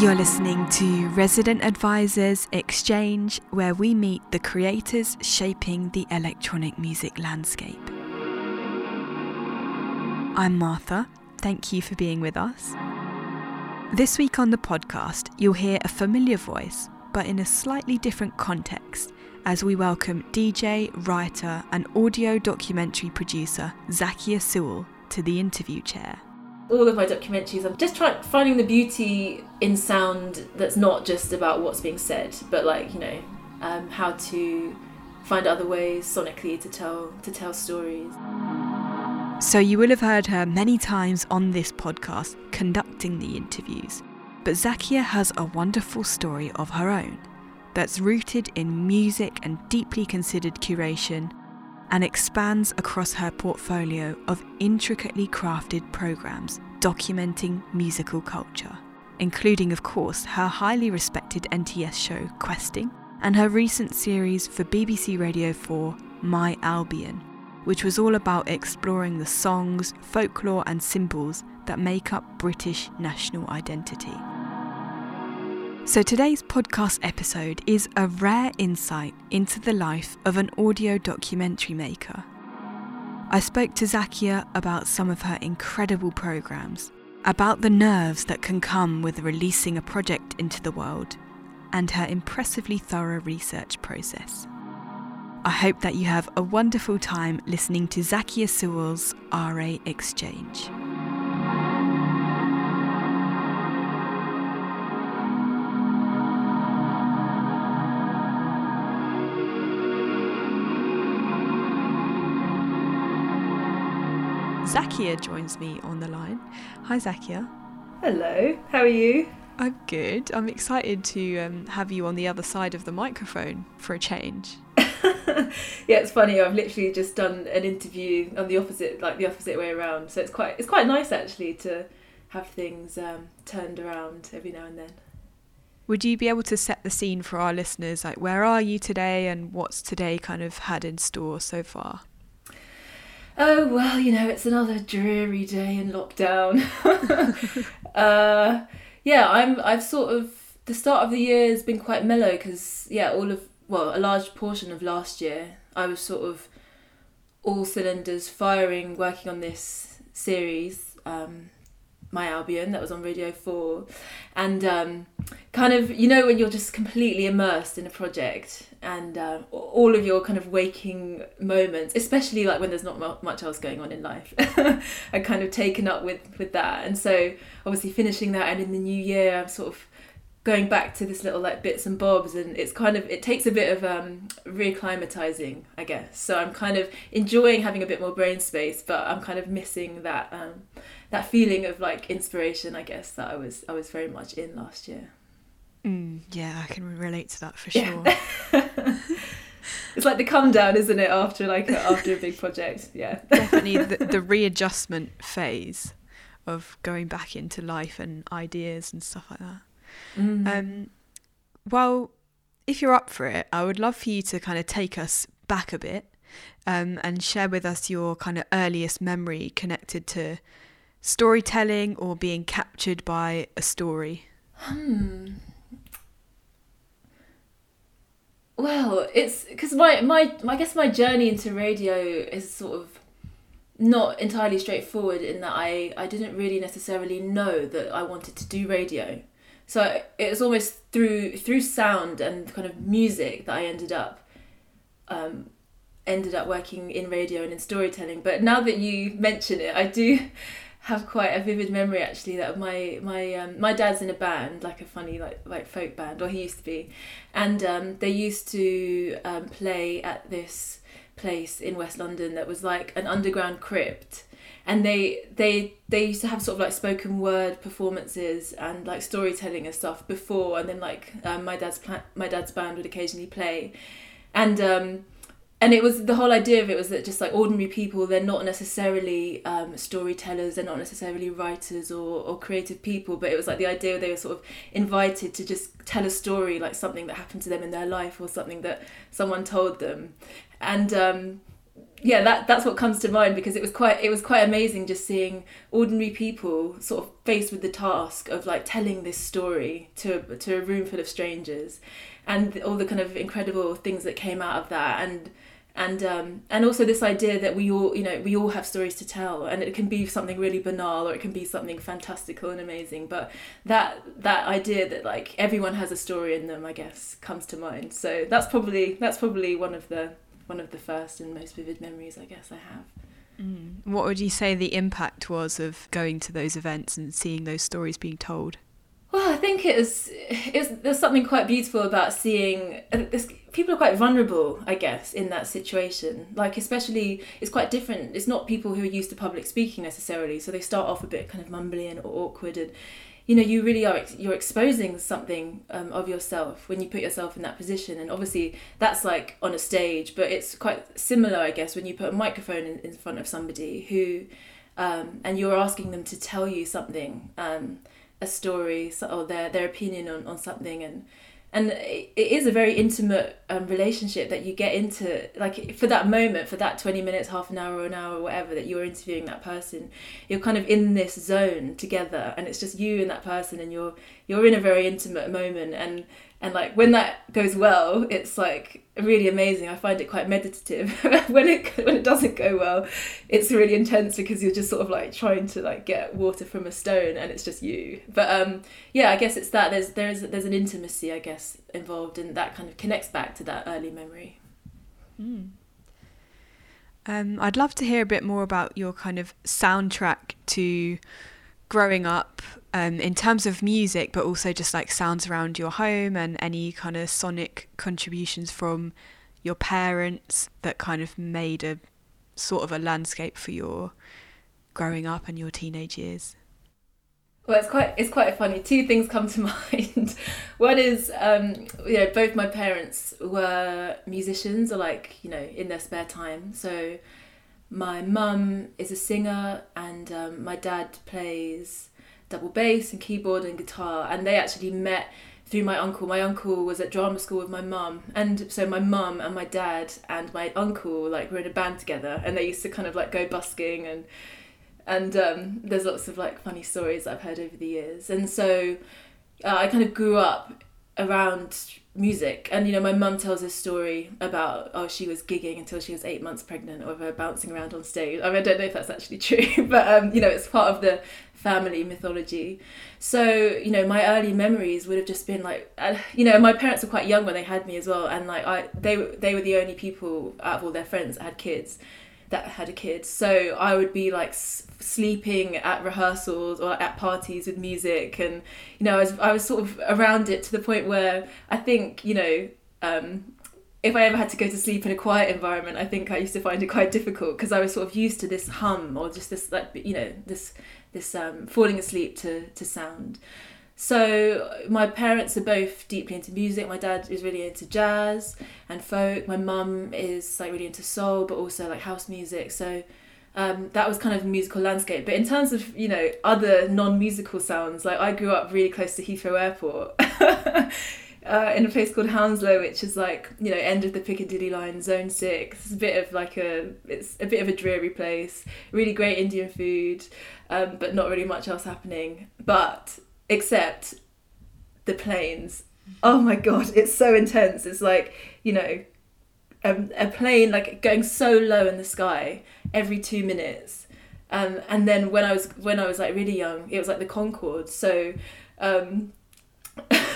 You're listening to Resident Advisors Exchange, where we meet the creators shaping the electronic music landscape. I'm Martha. Thank you for being with us. This week on the podcast, you'll hear a familiar voice, but in a slightly different context, as we welcome DJ, writer, and audio documentary producer Zakia Sewell to the interview chair all of my documentaries, I'm just trying finding the beauty in sound that's not just about what's being said, but like you know, um, how to find other ways sonically to tell to tell stories. So you will have heard her many times on this podcast conducting the interviews, but Zakia has a wonderful story of her own that's rooted in music and deeply considered curation and expands across her portfolio of intricately crafted programs documenting musical culture, including, of course, her highly respected NTS show Questing and her recent series for BBC Radio 4, My Albion, which was all about exploring the songs, folklore, and symbols that make up British national identity. So, today's podcast episode is a rare insight into the life of an audio documentary maker. I spoke to Zakia about some of her incredible programs, about the nerves that can come with releasing a project into the world, and her impressively thorough research process. I hope that you have a wonderful time listening to Zakia Sewell's RA Exchange. Zakia joins me on the line. Hi, Zakia. Hello, how are you? I'm good. I'm excited to um, have you on the other side of the microphone for a change. yeah, it's funny. I've literally just done an interview on the opposite, like the opposite way around. So it's quite, it's quite nice actually to have things um, turned around every now and then. Would you be able to set the scene for our listeners? Like, where are you today, and what's today kind of had in store so far? Oh well you know it's another dreary day in lockdown. Uh, yeah i'm i've sort of the start of the year has been quite mellow because yeah all of well a large portion of last year i was sort of all cylinders firing working on this series um, my Albion that was on Radio 4 and um, kind of you know when you're just completely immersed in a project and uh, all of your kind of waking moments especially like when there's not much else going on in life are kind of taken up with with that. And so obviously finishing that and in the new year I'm sort of going back to this little like bits and bobs and it's kind of it takes a bit of um reacclimatizing i guess. So i'm kind of enjoying having a bit more brain space but i'm kind of missing that um that feeling of like inspiration i guess that i was i was very much in last year. Mm, yeah i can relate to that for sure. It's like the come down isn't it after like a, after a big project? Yeah. Definitely the, the readjustment phase of going back into life and ideas and stuff like that. Mm. Um, well, if you're up for it, I would love for you to kind of take us back a bit um, and share with us your kind of earliest memory connected to storytelling or being captured by a story. Hmm. Well, it's because my, my I guess my journey into radio is sort of not entirely straightforward in that I, I didn't really necessarily know that I wanted to do radio. So it was almost through through sound and kind of music that I ended up um, ended up working in radio and in storytelling. But now that you mention it, I do have quite a vivid memory actually that my my um, my dad's in a band like a funny like like folk band or he used to be, and um, they used to um, play at this place in West London that was like an underground crypt. And they they they used to have sort of like spoken word performances and like storytelling and stuff before and then like um, my dad's pla- my dad's band would occasionally play. And um and it was the whole idea of it was that just like ordinary people they're not necessarily um, storytellers they're not necessarily writers or, or creative people but it was like the idea they were sort of invited to just tell a story like something that happened to them in their life or something that someone told them. And um, yeah, that that's what comes to mind because it was quite it was quite amazing just seeing ordinary people sort of faced with the task of like telling this story to to a room full of strangers, and all the kind of incredible things that came out of that. And and um, and also this idea that we all you know we all have stories to tell and it can be something really banal or it can be something fantastical and amazing but that that idea that like everyone has a story in them I guess comes to mind so that's probably that's probably one of the one of the first and most vivid memories I guess I have. Mm. What would you say the impact was of going to those events and seeing those stories being told? Well, I think it is. It's, there's something quite beautiful about seeing. Uh, people are quite vulnerable, I guess, in that situation. Like, especially, it's quite different. It's not people who are used to public speaking necessarily, so they start off a bit kind of mumbling or awkward, and you know you really are you're exposing something um, of yourself when you put yourself in that position and obviously that's like on a stage but it's quite similar i guess when you put a microphone in, in front of somebody who um, and you're asking them to tell you something um, a story or their, their opinion on, on something and and it is a very intimate um, relationship that you get into like for that moment for that 20 minutes half an hour an hour whatever that you're interviewing that person you're kind of in this zone together and it's just you and that person and you're you're in a very intimate moment and and like when that goes well it's like really amazing. I find it quite meditative. When it when it doesn't go well it's really intense because you're just sort of like trying to like get water from a stone and it's just you. But um yeah i guess it's that. There's there's there's an intimacy i guess involved and that kind of connects back to that early memory. Mm. um i'd love to hear a bit more about your kind of soundtrack to growing up um, in terms of music, but also just like sounds around your home and any kind of sonic contributions from your parents that kind of made a sort of a landscape for your growing up and your teenage years? Well, it's quite it's quite funny. Two things come to mind. One is, um, you know, both my parents were musicians, or like you know, in their spare time. So my mum is a singer and um, my dad plays double bass and keyboard and guitar and they actually met through my uncle. My uncle was at drama school with my mum and so my mum and my dad and my uncle like were in a band together and they used to kind of like go busking and and um, there's lots of like funny stories I've heard over the years. And so uh, I kind of grew up around music. And you know my mum tells this story about oh she was gigging until she was eight months pregnant or her bouncing around on stage. I, mean, I don't know if that's actually true but um, you know it's part of the family mythology. So you know my early memories would have just been like uh, you know my parents were quite young when they had me as well. And like I they they were the only people out of all their friends that had kids that had a kid. So I would be like s- sleeping at rehearsals or at parties with music, and you know, I was I was sort of around it to the point where I think you know. Um, if I ever had to go to sleep in a quiet environment, I think I used to find it quite difficult because I was sort of used to this hum or just this like you know this this um, falling asleep to to sound. So my parents are both deeply into music. My dad is really into jazz and folk. My mum is like really into soul, but also like house music. So um, that was kind of musical landscape. But in terms of you know other non-musical sounds, like I grew up really close to Heathrow Airport. Uh, in a place called Hounslow, which is like you know end of the Piccadilly line, Zone Six. It's a bit of like a it's a bit of a dreary place. Really great Indian food, um, but not really much else happening. But except the planes. Oh my god, it's so intense. It's like you know, a, a plane like going so low in the sky every two minutes. Um, and then when I was when I was like really young, it was like the Concorde. So um,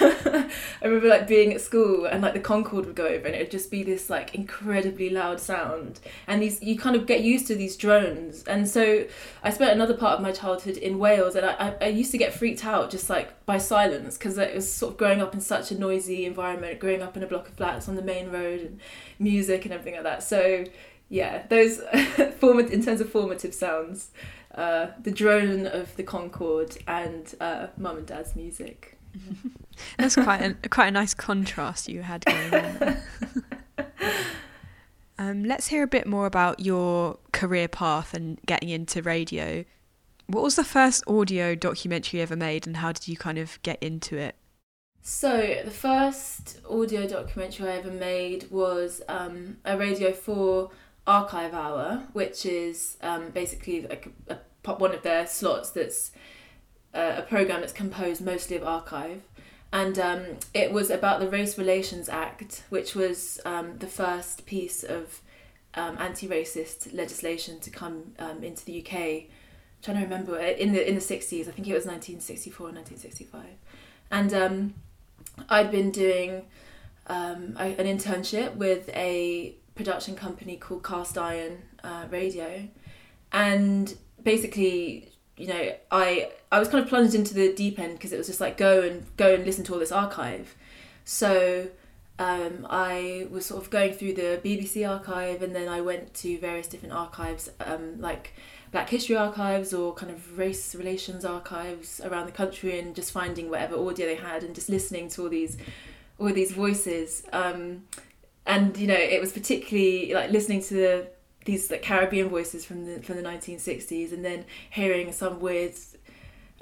I remember like being at school and like the Concorde would go over and it would just be this like incredibly loud sound. And these you kind of get used to these drones. And so I spent another part of my childhood in Wales and I, I, I used to get freaked out just like by silence because it was sort of growing up in such a noisy environment growing up in a block of flats on the main road and music and everything like that. So yeah those formative in terms of formative sounds uh, the drone of the Concorde and uh, mum and dad's music That's quite a quite a nice contrast you had going on. um, let's hear a bit more about your career path and getting into radio. What was the first audio documentary you ever made, and how did you kind of get into it? So the first audio documentary I ever made was um, a Radio Four archive hour, which is um, basically like a, a, one of their slots that's uh, a program that's composed mostly of archive. And um, it was about the Race Relations Act, which was um, the first piece of um, anti-racist legislation to come um, into the UK. I'm trying to remember in the in the 60s. I think it was 1964 or 1965, and um, I'd been doing an internship with a production company called Cast Iron uh, Radio, and basically, you know, I I was kind of plunged into the deep end because it was just like go and go and listen to all this archive. So um, I was sort of going through the BBC archive, and then I went to various different archives, um, like Black History archives or kind of race relations archives around the country, and just finding whatever audio they had, and just listening to all these all these voices. Um, and you know, it was particularly like listening to the these like Caribbean voices from the from the 1960s, and then hearing some weird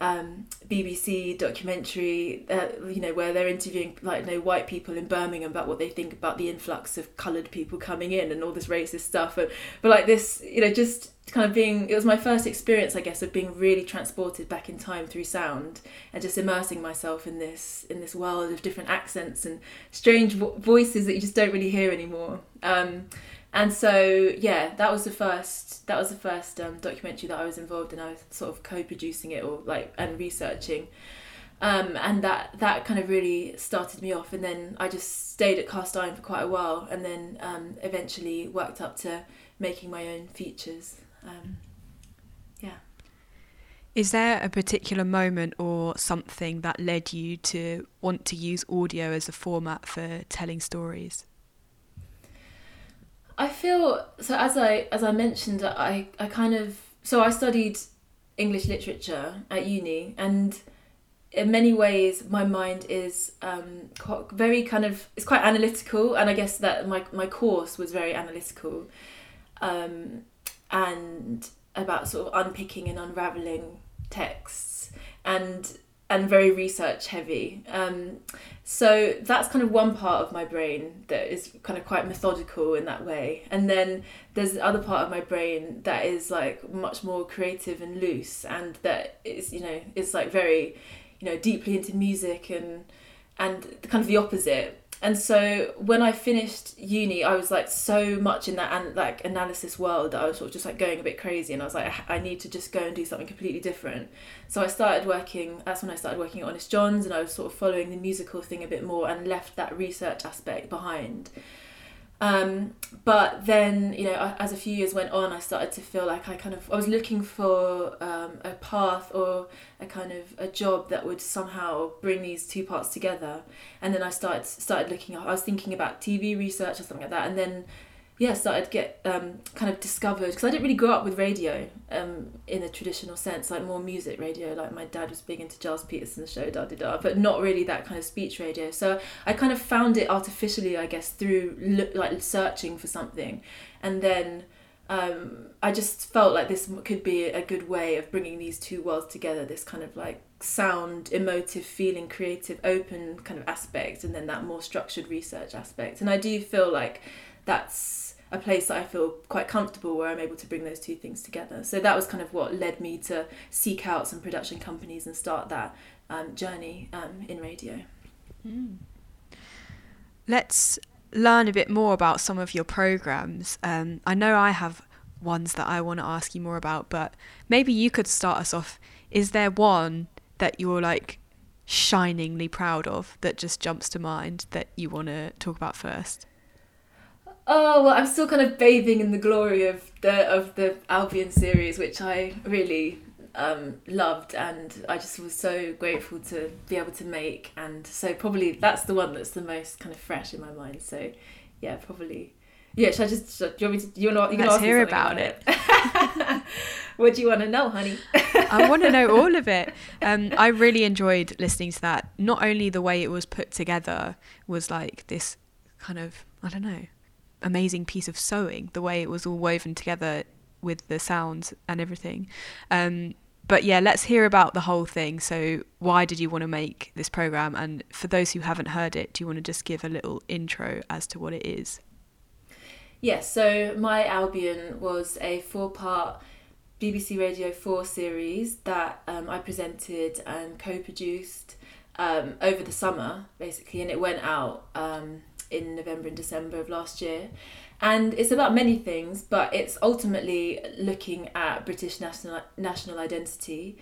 um, BBC documentary, uh, you know, where they're interviewing like you know white people in Birmingham about what they think about the influx of coloured people coming in and all this racist stuff. But, but like this, you know, just kind of being it was my first experience, I guess, of being really transported back in time through sound and just immersing myself in this in this world of different accents and strange vo- voices that you just don't really hear anymore. Um, and so yeah that was the first that was the first um, documentary that i was involved in. I was sort of co-producing it or like and researching. Um, and that that kind of really started me off. And then i just stayed at cast iron for quite a while and then um, eventually worked up to making my own features. Um, yeah. Is there a particular moment or something that led you to want to use audio as a format for telling stories I feel so as I as I mentioned I I kind of so I studied English literature at uni and in many ways my mind is um, quite, very kind of it's quite analytical and I guess that my my course was very analytical um, and about sort of unpicking and unraveling texts. And and very research heavy. Um, so that's kind of one part of my brain that is kind of quite methodical in that way. And then there's the other part of my brain that is like much more creative and loose and that is, you know, it's like very, you know, deeply into music and and kind of the opposite and so when I finished uni, I was like so much in that an- like analysis world that I was sort of just like going a bit crazy, and I was like, I need to just go and do something completely different. So I started working. That's when I started working at Honest John's, and I was sort of following the musical thing a bit more and left that research aspect behind. Um, but then, you know, as a few years went on, I started to feel like I kind of I was looking for um, a path or a kind of a job that would somehow bring these two parts together. And then I started started looking. I was thinking about TV research or something like that. And then yeah, started get um, kind of discovered because I didn't really grow up with radio um, in a traditional sense, like more music radio. Like my dad was big into Gilles Peterson's show, da da da, but not really that kind of speech radio. So I kind of found it artificially, I guess, through like searching for something, and then um, I just felt like this could be a good way of bringing these two worlds together. This kind of like sound, emotive, feeling, creative, open kind of aspect, and then that more structured research aspect. And I do feel like that's a place that I feel quite comfortable where I'm able to bring those two things together. So that was kind of what led me to seek out some production companies and start that um, journey um, in radio. Mm. Let's learn a bit more about some of your programs. Um, I know I have ones that I want to ask you more about, but maybe you could start us off. Is there one that you're like shiningly proud of that just jumps to mind that you want to talk about first? Oh well, I'm still kind of bathing in the glory of the of the Albion series, which I really um, loved, and I just was so grateful to be able to make. And so probably that's the one that's the most kind of fresh in my mind. So yeah, probably. Yeah, should I just? Should, do you want me to? You know, you Let's hear about, about it. it. what do you want to know, honey? I want to know all of it. Um, I really enjoyed listening to that. Not only the way it was put together was like this kind of I don't know amazing piece of sewing, the way it was all woven together with the sounds and everything. Um, but yeah, let's hear about the whole thing. So, why did you want to make this program? And for those who haven't heard it, do you want to just give a little intro as to what it is? Yes, so My Albion was a four part BBC Radio 4 series that um, I presented and co produced um, over the summer, basically, and it went out um, in November and December of last year. And it's about many things, but it's ultimately looking at British national national identity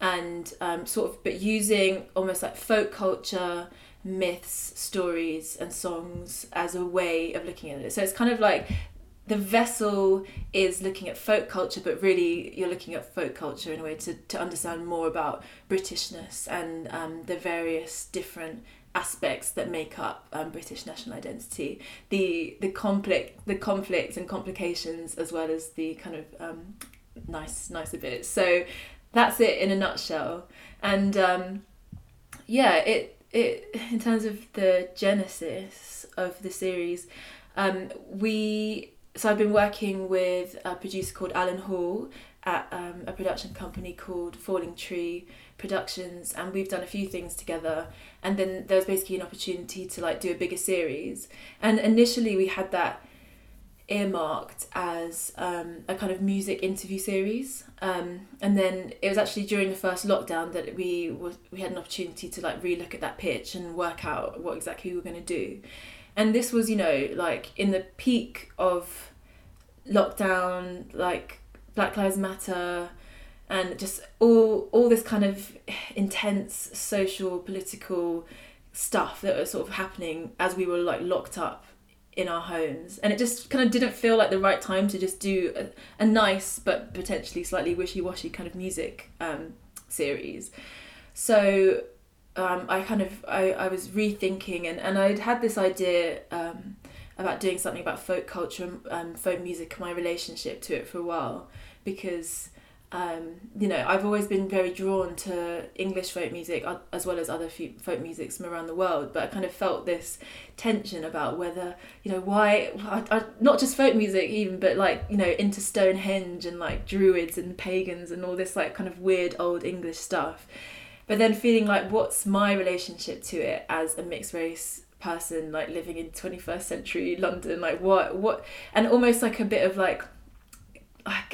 and um, sort of, but using almost like folk culture, myths, stories, and songs as a way of looking at it. So it's kind of like the vessel is looking at folk culture, but really you're looking at folk culture in a way to, to understand more about Britishness and um, the various different aspects that make up um, British national identity. The the conflict, the conflicts and complications, as well as the kind of um, nice nicer bits. So that's it in a nutshell. And um, yeah, it it in terms of the genesis of the series, um, we so I've been working with a producer called Alan Hall at um, a production company called Falling Tree Productions, and we've done a few things together. And then there was basically an opportunity to like do a bigger series. And initially we had that earmarked as um, a kind of music interview series. Um, and then it was actually during the first lockdown that we was we had an opportunity to like relook at that pitch and work out what exactly we were going to do and this was you know like in the peak of lockdown like black lives matter and just all all this kind of intense social political stuff that was sort of happening as we were like locked up in our homes. And it just kind of didn't feel like the right time to just do a, a nice but potentially slightly wishy-washy kind of music um, series. So um, I kind of I, I was rethinking and, and I'd had this idea um, about doing something about folk culture and um, folk music and my relationship to it for a while because um, you know I've always been very drawn to English folk music as well as other folk musics from around the world but I kind of felt this tension about whether you know why I, I, not just folk music even but like you know into Stonehenge and like druids and pagans and all this like kind of weird old English stuff. But then feeling like what's my relationship to it as a mixed race person like living in 21st century london? Like what what and almost like a bit of like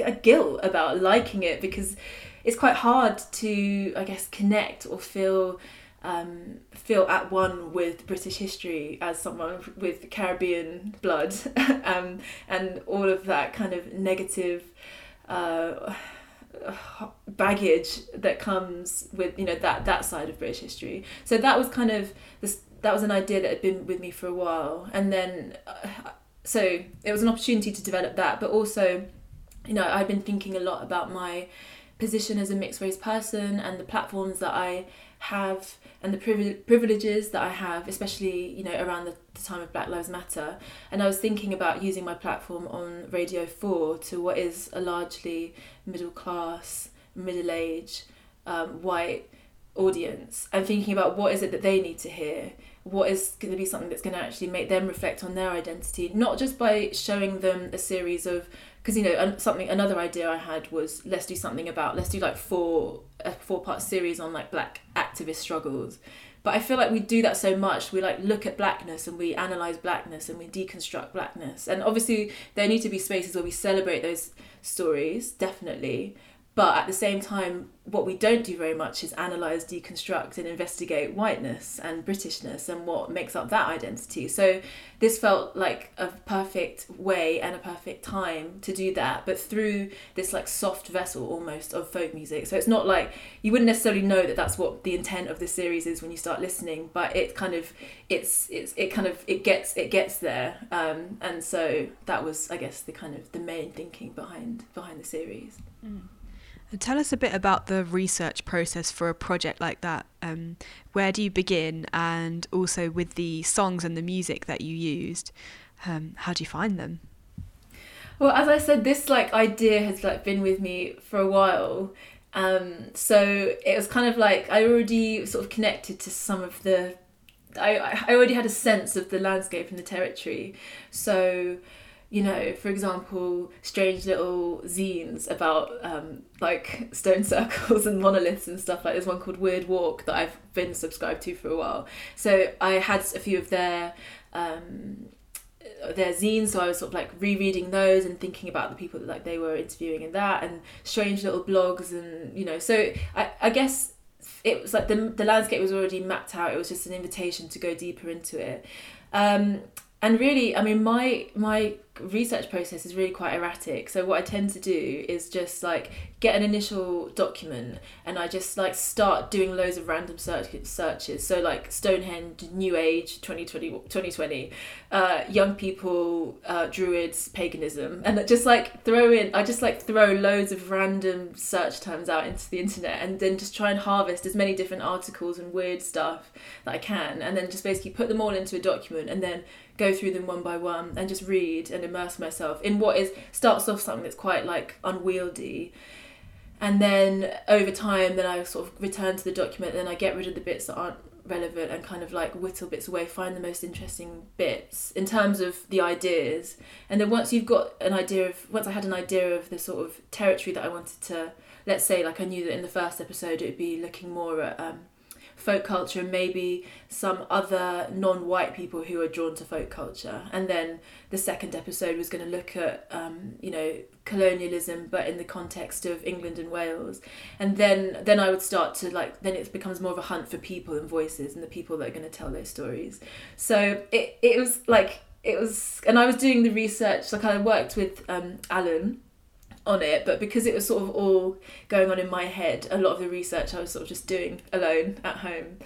a guilt about liking it because it's quite hard to i guess connect or feel um, feel at one with British history as someone with Caribbean blood um, and all of that kind of negative uh, baggage that comes with you know that that side of British history. So that was kind of this. That was an idea that had been with me for a while, and then uh, so it was an opportunity to develop that, but also, you know, I've been thinking a lot about my position as a mixed race person and the platforms that I have and the priv- privileges that I have, especially you know around the, the, time of Black Lives Matter. And I was thinking about using my platform on Radio Four to what is a largely middle class, middle age, um, white audience, and thinking about what is it that they need to hear. What is going to be something that's going to actually make them reflect on their identity, not just by showing them a series of because you know something another idea I had was let's do something about let's do like four a four part series on like black activist struggles. But I feel like we do that so much we like look at blackness and we analyze blackness and we deconstruct blackness. And obviously there need to be spaces where we celebrate those stories definitely but at the same time, what we don't do very much is analyze, deconstruct, and investigate whiteness and Britishness and what makes up that identity. So this felt like a perfect way and a perfect time to do that, but through this like soft vessel almost of folk music. So it's not like you wouldn't necessarily know that that's what the intent of the series is when you start listening, but it kind of it's it's it kind of it gets it gets there. Um, and so that was I guess the kind of the main thinking behind behind the series. Mm. Tell us a bit about the research process for a project like that. Um, where do you begin, and also with the songs and the music that you used, um, how do you find them? Well, as I said, this like idea has like been with me for a while. Um, so it was kind of like I already sort of connected to some of the. I I already had a sense of the landscape and the territory, so you know, for example, strange little zines about um, like stone circles and monoliths and stuff like there's one called Weird Walk that I've been subscribed to for a while. So I had a few of their um, their zines, so I was sort of like rereading those and thinking about the people that like they were interviewing in that, and strange little blogs, and you know, so I I guess it was like the the landscape was already mapped out. It was just an invitation to go deeper into it. Um, and really i mean my my research process is really quite erratic. So what i tend to do is just like get an initial document and i just like start doing loads of random search searches. So like stonehenge new age 2020 2020 uh, young people uh, druids paganism. And just like throw in i just like throw loads of random search terms out into the internet and then just try and harvest as many different articles and weird stuff that i can and then just basically put them all into a document and then go through them one by one and just read and immerse myself in what is starts off something that's quite like unwieldy. And then over time then i sort of return to the document and i get rid of the bits that aren't relevant and kind of like whittle bits away find the most interesting bits in terms of the ideas. And then once you've got an idea of once i had an idea of the sort of territory that i wanted to let's say like i knew that in the first episode it would be looking more at um, folk culture and maybe some other non-white people who are drawn to folk culture. And then the second episode was going to look at um, you know colonialism but in the context of england and wales. And then then i would start to like then it becomes more of a hunt for people and voices and the people that are going to tell those stories. So it, it was like it was and i was doing the research like i worked with um, alan on it, but because it was sort of all going on in my head, a lot of the research I was sort of just doing alone at home.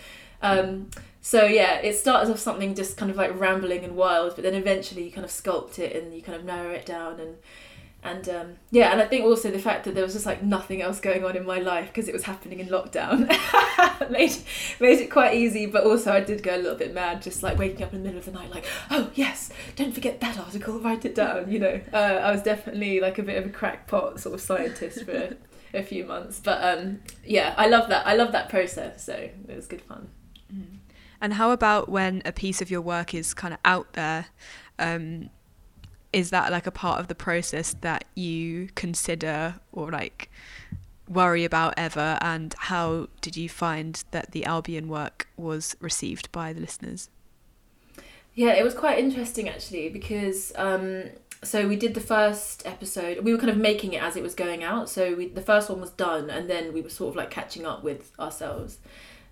Um, so yeah, it starts off something just kind of like rambling and wild, but then eventually you kind of sculpt it and you kind of narrow it down and and um, yeah and i think also the fact that there was just like nothing else going on in my life because it was happening in lockdown made made it quite easy. But also i did go a little bit mad just like waking up in the middle of the night like oh yes don't forget that article write it down you know? Uh, i was definitely like a bit of a crackpot sort of scientist for a few months. But um, yeah i love that i love that process so it was good fun. Mm. and how about when a piece of your work is kind of out there um, is that like a part of the process that you consider or like worry about ever? And how did you find that the albion work was received by the listeners? Yeah it was quite interesting actually because um, so we did the first episode we were kind of making it as it was going out so we, the first one was done and then we were sort of like catching up with ourselves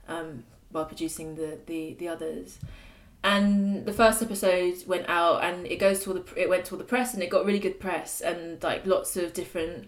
um, while producing the, the, the others and the first episode went out and it goes to all the it went to all the press and it got really good press and like lots of different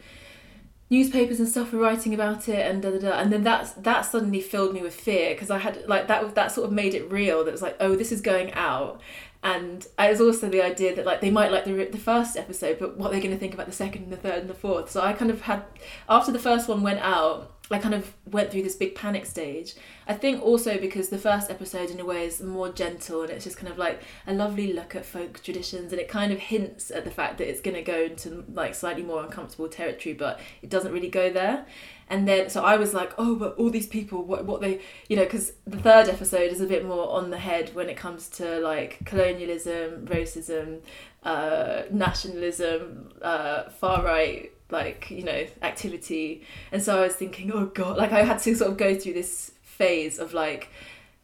newspapers and stuff were writing about it and da da da. And then that's that suddenly filled me with fear because I had like that that sort of made it real that was like oh this is going out. And it was also the idea that like they might like the the first episode but what they're going to think about the second and the third and the fourth? So I kind of had after the first one went out I kind of went through this big panic stage. I think also because the first episode, in a way, is more gentle and it's just kind of like a lovely look at folk traditions and it kind of hints at the fact that it's going to go into like slightly more uncomfortable territory, but it doesn't really go there. And then, so I was like, oh, but all these people, what, what they, you know, because the third episode is a bit more on the head when it comes to like colonialism, racism, uh, nationalism, uh, far right like you know activity. And so i was thinking oh god like i had to sort of go through this phase of like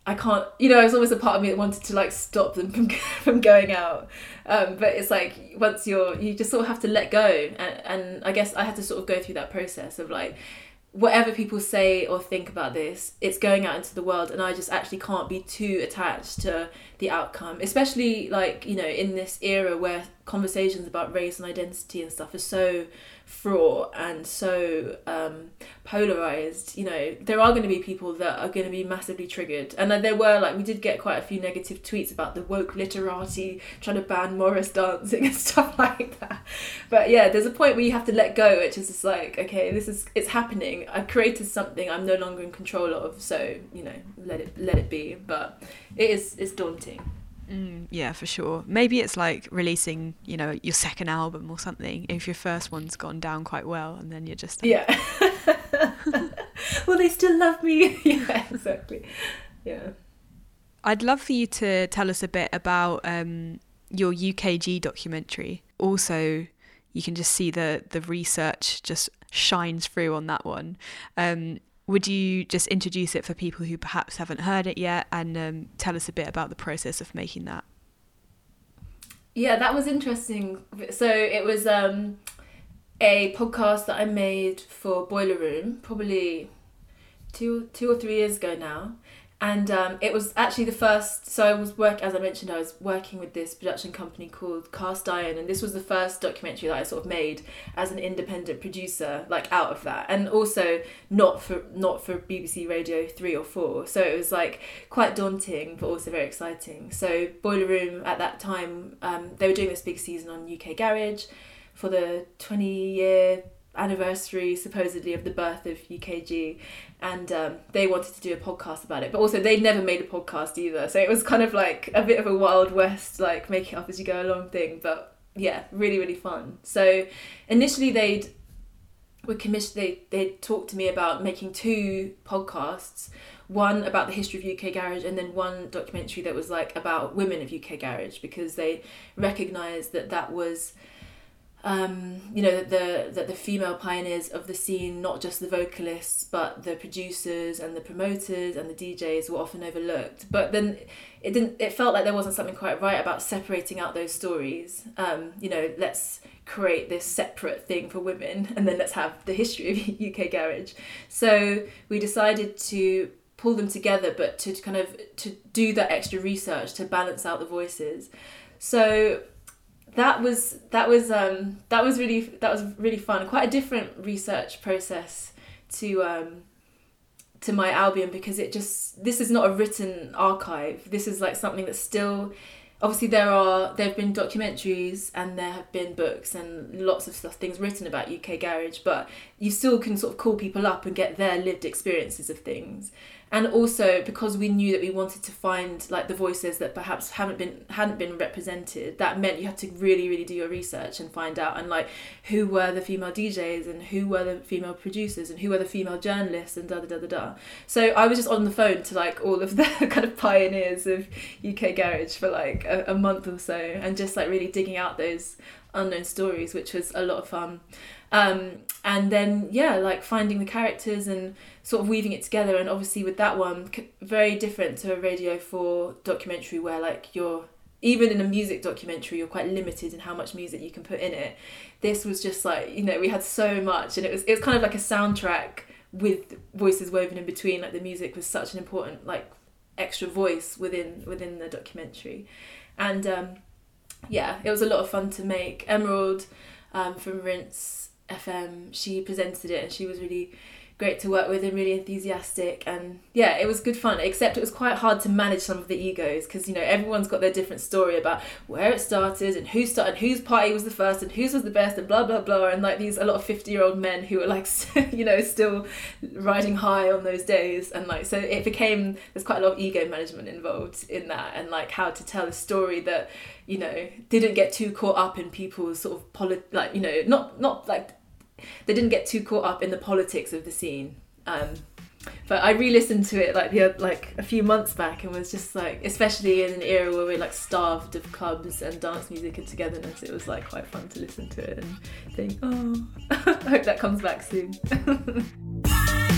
i can't you know it was always a part of me that wanted to like stop them from from going out. Um, but it's like once you're you just sort of have to let go. And, and i guess i had to sort of go through that process of like whatever people say or think about this, it's going out into the world, and I just actually can't be too attached to the outcome, especially like you know in this era where conversations about race and identity and stuff are so fraught and so um, polarized you know there are going to be people that are going to be massively triggered. And there were like we did get quite a few negative tweets about the woke literati trying to ban morris dancing and stuff like that. But yeah there's a point where you have to let go which is just like okay this is it's happening. I've created something i'm no longer in control of so you know let it let it be. But it is it's daunting Mm, yeah, for sure. Maybe it's like releasing, you know, your second album or something. If your first one's gone down quite well, and then you're just like, yeah. well, they still love me. yeah, exactly. Yeah. I'd love for you to tell us a bit about um, your UKG documentary. Also, you can just see the the research just shines through on that one. Um, would you just introduce it for people who perhaps haven't heard it yet and um, tell us a bit about the process of making that? Yeah, that was interesting. So it was um, a podcast that I made for Boiler Room, probably two two or three years ago now, and um, it was actually the first. So I was work as I mentioned, I was working with this production company called Cast Iron, and this was the first documentary that I sort of made as an independent producer, like out of that, and also not for not for BBC Radio three or four. So it was like quite daunting, but also very exciting. So Boiler Room at that time, um, they were doing this big season on UK Garage for the twenty year anniversary supposedly of the birth of UKG and um, they wanted to do a podcast about it but also they'd never made a podcast either so it was kind of like a bit of a wild west like make it up as you go along thing but yeah really really fun. So initially they'd were commissioned they they talked to me about making two podcasts one about the history of UK garage and then one documentary that was like about women of UK garage because they recognized that that was um, you know that the that the female pioneers of the scene, not just the vocalists, but the producers and the promoters and the DJs were often overlooked. But then it didn't. It felt like there wasn't something quite right about separating out those stories. Um, you know, let's create this separate thing for women, and then let's have the history of UK garage. So we decided to pull them together, but to kind of to do that extra research to balance out the voices. So that was that was um, that was really that was really fun. Quite a different research process to um, to my Albion because it just this is not a written archive. This is like something that's still obviously there are there have been documentaries and there have been books and lots of stuff things written about UK garage, but you still can sort of call people up and get their lived experiences of things and also because we knew that we wanted to find like the voices that perhaps haven't been hadn't been represented that meant you had to really really do your research and find out and like who were the female DJs and who were the female producers and who were the female journalists and da da da da da. So I was just on the phone to like all of the kind of pioneers of UK garage for like a, a month or so and just like really digging out those unknown stories which was a lot of fun um, and then yeah like finding the characters and sort of weaving it together. And obviously with that one very different to a radio 4 documentary where like you're even in a music documentary you're quite limited in how much music you can put in it. This was just like you know we had so much. And it was it was kind of like a soundtrack with voices woven in between. Like the music was such an important like extra voice within within the documentary. And um yeah it was a lot of fun to make. Emerald um, from rinse fm she presented it and she was really great to work with and really enthusiastic and yeah it was good fun except it was quite hard to manage some of the egos because you know everyone's got their different story about where it started and who started whose party was the first and whose was the best and blah blah blah and like these a lot of 50 year old men who were like you know still riding high on those days and like so it became there's quite a lot of ego management involved in that and like how to tell a story that you know didn't get too caught up in people's sort of polit like you know not not like they didn't get too caught up in the politics of the scene. Um, but I re-listened to it like the like a few months back and was just like, especially in an era where we're like starved of clubs and dance music and togetherness, it was like quite fun to listen to it and think, oh, I hope that comes back soon.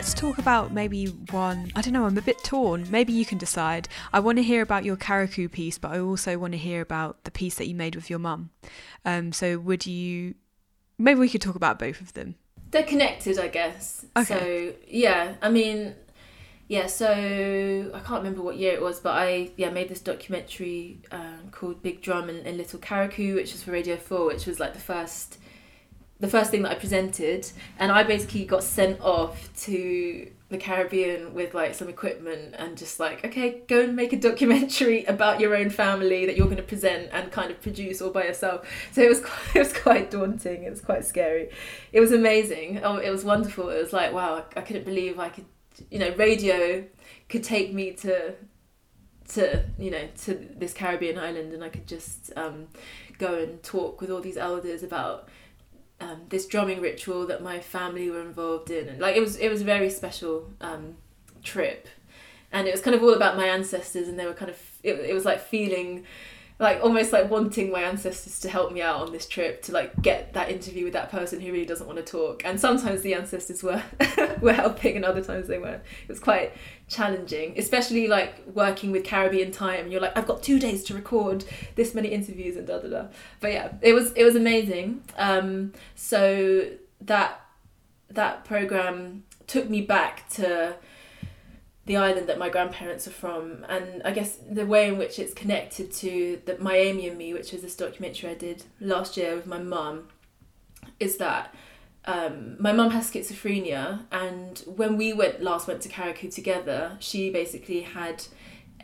let's talk about maybe one. I don't know, I'm a bit torn. Maybe you can decide. I want to hear about your Carriacou piece, but I also want to hear about the piece that you made with your mum. Um, so, would you. Maybe we could talk about both of them. They're connected, I guess. Okay. So, yeah, I mean, yeah, so I can't remember what year it was, but I yeah made this documentary um, called Big Drum and, and Little Carriacou, which was for Radio Four, which was like the first the first thing that I presented, and I basically got sent off to the Caribbean with like some equipment and just like, okay, go and make a documentary about your own family that you're going to present and kind of produce all by yourself. So it was quite, it was quite daunting. It was quite scary. It was amazing. Oh, it was wonderful. It was like, wow, I couldn't believe I could, you know, radio could take me to to you know to this Caribbean island and I could just um, go and talk with all these elders about um, this drumming ritual that my family were involved in, and like it was it was a very special um, trip. and it was kind of all about my ancestors, and they were kind of it, it was like feeling like almost like wanting my ancestors to help me out on this trip to like get that interview with that person who really doesn't want to talk. And sometimes the ancestors were were helping and other times they weren't. It was quite challenging especially like working with caribbean time and you're like i've got two days to record this many interviews and da da da. But yeah it was it was amazing. Um so that that program took me back to the island that my grandparents are from, and I guess the way in which it's connected to the My Amy and Me, which was this documentary I did last year with my mum, is that um, my mum has schizophrenia, and when we went last went to Carriacou together, she basically had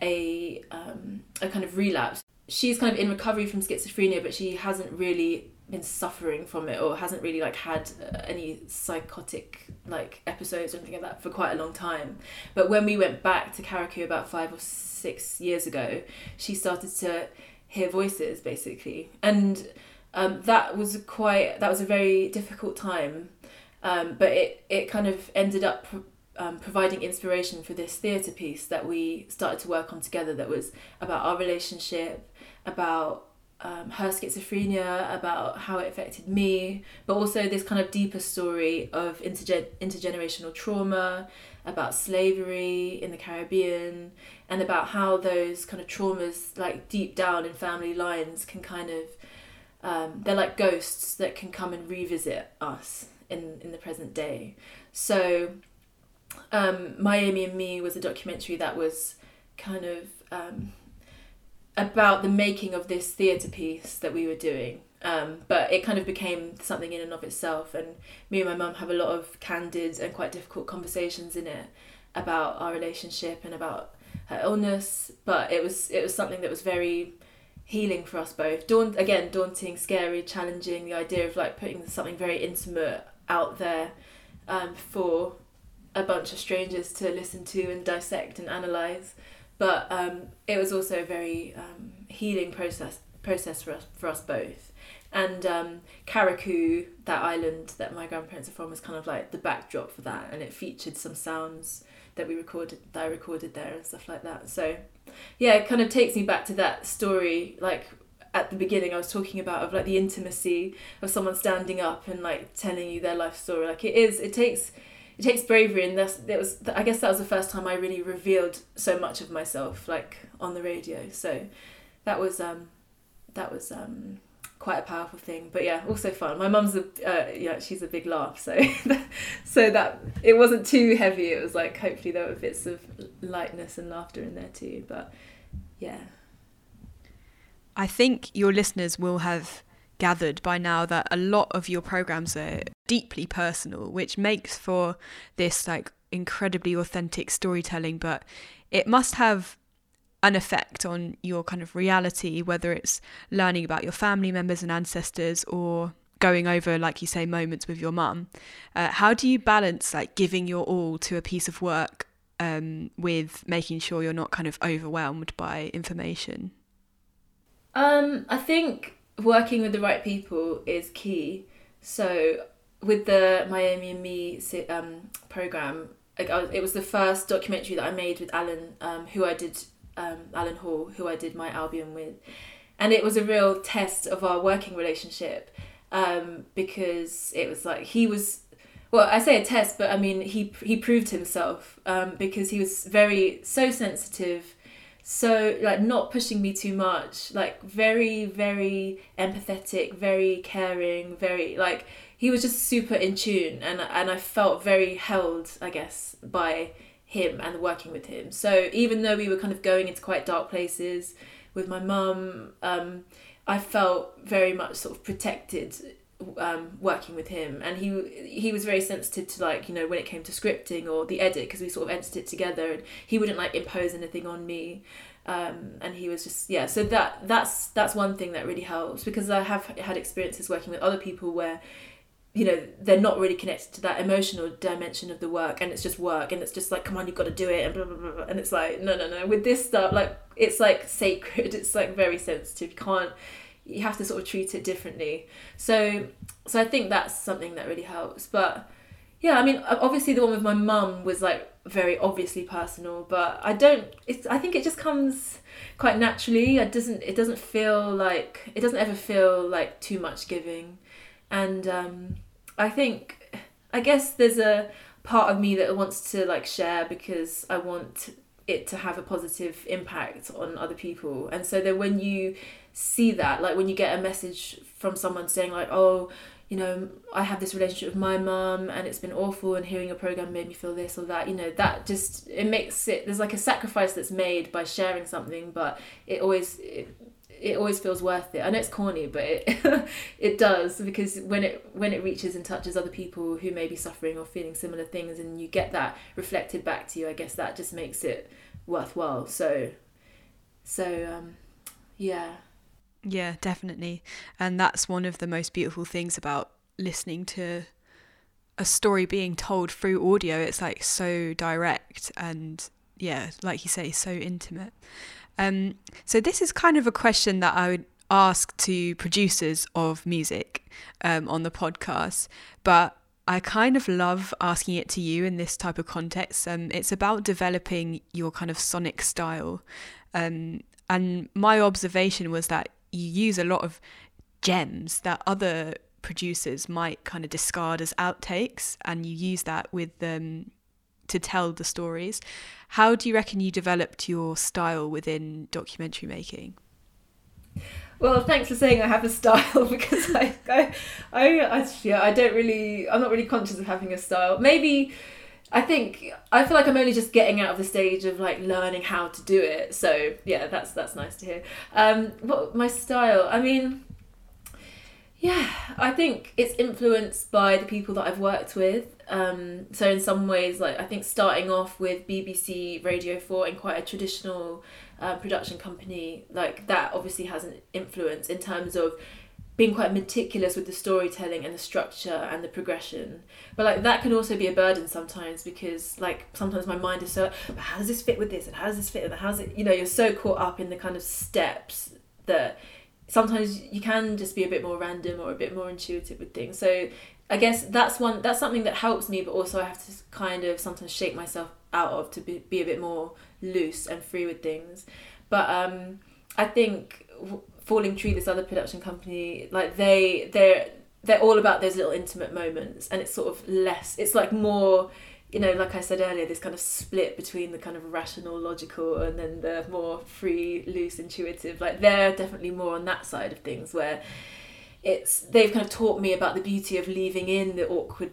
a um, a kind of relapse. She's kind of in recovery from schizophrenia, but she hasn't really been suffering from it or hasn't really like had uh, any psychotic like episodes or anything like that for quite a long time. But when we went back to Carriacou about five or six years ago she started to hear voices basically. And um, that was quite that was a very difficult time. Um, but it it kind of ended up um, providing inspiration for this theatre piece that we started to work on together that was about our relationship about um, her schizophrenia, about how it affected me, but also this kind of deeper story of interge- intergenerational trauma, about slavery in the Caribbean, and about how those kind of traumas, like deep down in family lines, can kind of um, they're like ghosts that can come and revisit us in in the present day. So, um, My Amy and Me was a documentary that was kind of um, about the making of this theatre piece that we were doing. Um, but it kind of became something in and of itself, and me and my mum have a lot of candid and quite difficult conversations in it about our relationship and about her illness. But it was it was something that was very healing for us both. Daunt again, daunting, scary, challenging. The idea of like putting something very intimate out there um, for a bunch of strangers to listen to and dissect and analyze but um, it was also a very um, healing process process for us for us both. And um, Carriacou, that island that my grandparents are from, was kind of like the backdrop for that, and it featured some sounds that we recorded that I recorded there and stuff like that. So, yeah, it kind of takes me back to that story, like at the beginning I was talking about of like the intimacy of someone standing up and like telling you their life story. Like it is, it takes it takes bravery and that's it was i guess that was the first time i really revealed so much of myself like on the radio. So that was um that was um quite a powerful thing. But yeah also fun. My mum's a uh, yeah she's a big laugh so so that it wasn't too heavy. It was like hopefully there were bits of lightness and laughter in there too but yeah. I think your listeners will have gathered by now that a lot of your programs are deeply personal, which makes for this like incredibly authentic storytelling, but it must have an effect on your kind of reality, whether it's learning about your family members and ancestors or going over, like you say, moments with your mum. Uh, how do you balance like giving your all to a piece of work um, with making sure you're not kind of overwhelmed by information? Um, I think working with the right people is key. So with the Miami and Me um, program, it was the first documentary that I made with Alan, um, who I did um, Alan Hall, who I did my album with, and it was a real test of our working relationship um, because it was like he was. Well, I say a test, but I mean he he proved himself um, because he was very so sensitive so like not pushing me too much like very very empathetic very caring very like he was just super in tune and and I felt very held I guess by him and working with him. So even though we were kind of going into quite dark places with my mum um, I felt very much sort of protected um, working with him. And he he was very sensitive to like you know when it came to scripting or the edit because we sort of edited it together and he wouldn't like impose anything on me. Um, and he was just yeah so that that's that's one thing that really helps because I have had experiences working with other people where you know they're not really connected to that emotional dimension of the work and it's just work and it's just like come on you've got to do it and blah, blah, blah, and it's like no no no. With this stuff like it's like sacred. It's like very sensitive. You can't you have to sort of treat it differently. So so I think that's something that really helps. But yeah, I mean, obviously the one with my mum was like very obviously personal, but I don't. It's. I think it just comes quite naturally. It doesn't. It doesn't feel like. It doesn't ever feel like too much giving, and um, I think. I guess there's a part of me that wants to like share because I want it to have a positive impact on other people, and so that when you see that, like when you get a message from someone saying like, oh you know, I have this relationship with my mum and it's been awful and hearing a program made me feel this or that, you know, that just it makes it there's like a sacrifice that's made by sharing something, but it always it, it always feels worth it. I know it's corny, but it it does because when it when it reaches and touches other people who may be suffering or feeling similar things and you get that reflected back to you, I guess that just makes it worthwhile. So so um yeah. Yeah, definitely. And that's one of the most beautiful things about listening to a story being told through audio. It's like so direct and, yeah, like you say, so intimate. Um, so, this is kind of a question that I would ask to producers of music um, on the podcast, but I kind of love asking it to you in this type of context. Um, it's about developing your kind of sonic style. Um, and my observation was that you use a lot of gems that other producers might kind of discard as outtakes and you use that with them to tell the stories how do you reckon you developed your style within documentary making well, thanks for saying I have a style because I, I, I, I, yeah, I don't really, I'm not really conscious of having a style. Maybe I think I feel like I'm only just getting out of the stage of like learning how to do it. So yeah, that's that's nice to hear. Um, what my style? I mean, yeah, I think it's influenced by the people that I've worked with. Um, so in some ways, like I think starting off with BBC Radio Four in quite a traditional uh, production company, like that obviously has an influence in terms of being quite meticulous with the storytelling and the structure and the progression. But like that can also be a burden sometimes because like sometimes my mind is so how does this fit with this and how does this fit that? How's it you know, you're so caught up in the kind of steps that sometimes you can just be a bit more random or a bit more intuitive with things. So I guess that's one that's something that helps me but also I have to kind of sometimes shake myself out of to be, be a bit more loose and free with things. But um I think Falling Tree, this other production company, like they they're they're all about those little intimate moments, and it's sort of less. It's like more, you know, like I said earlier, this kind of split between the kind of rational, logical, and then the more free, loose, intuitive. Like they're definitely more on that side of things where it's they've kind of taught me about the beauty of leaving in the awkward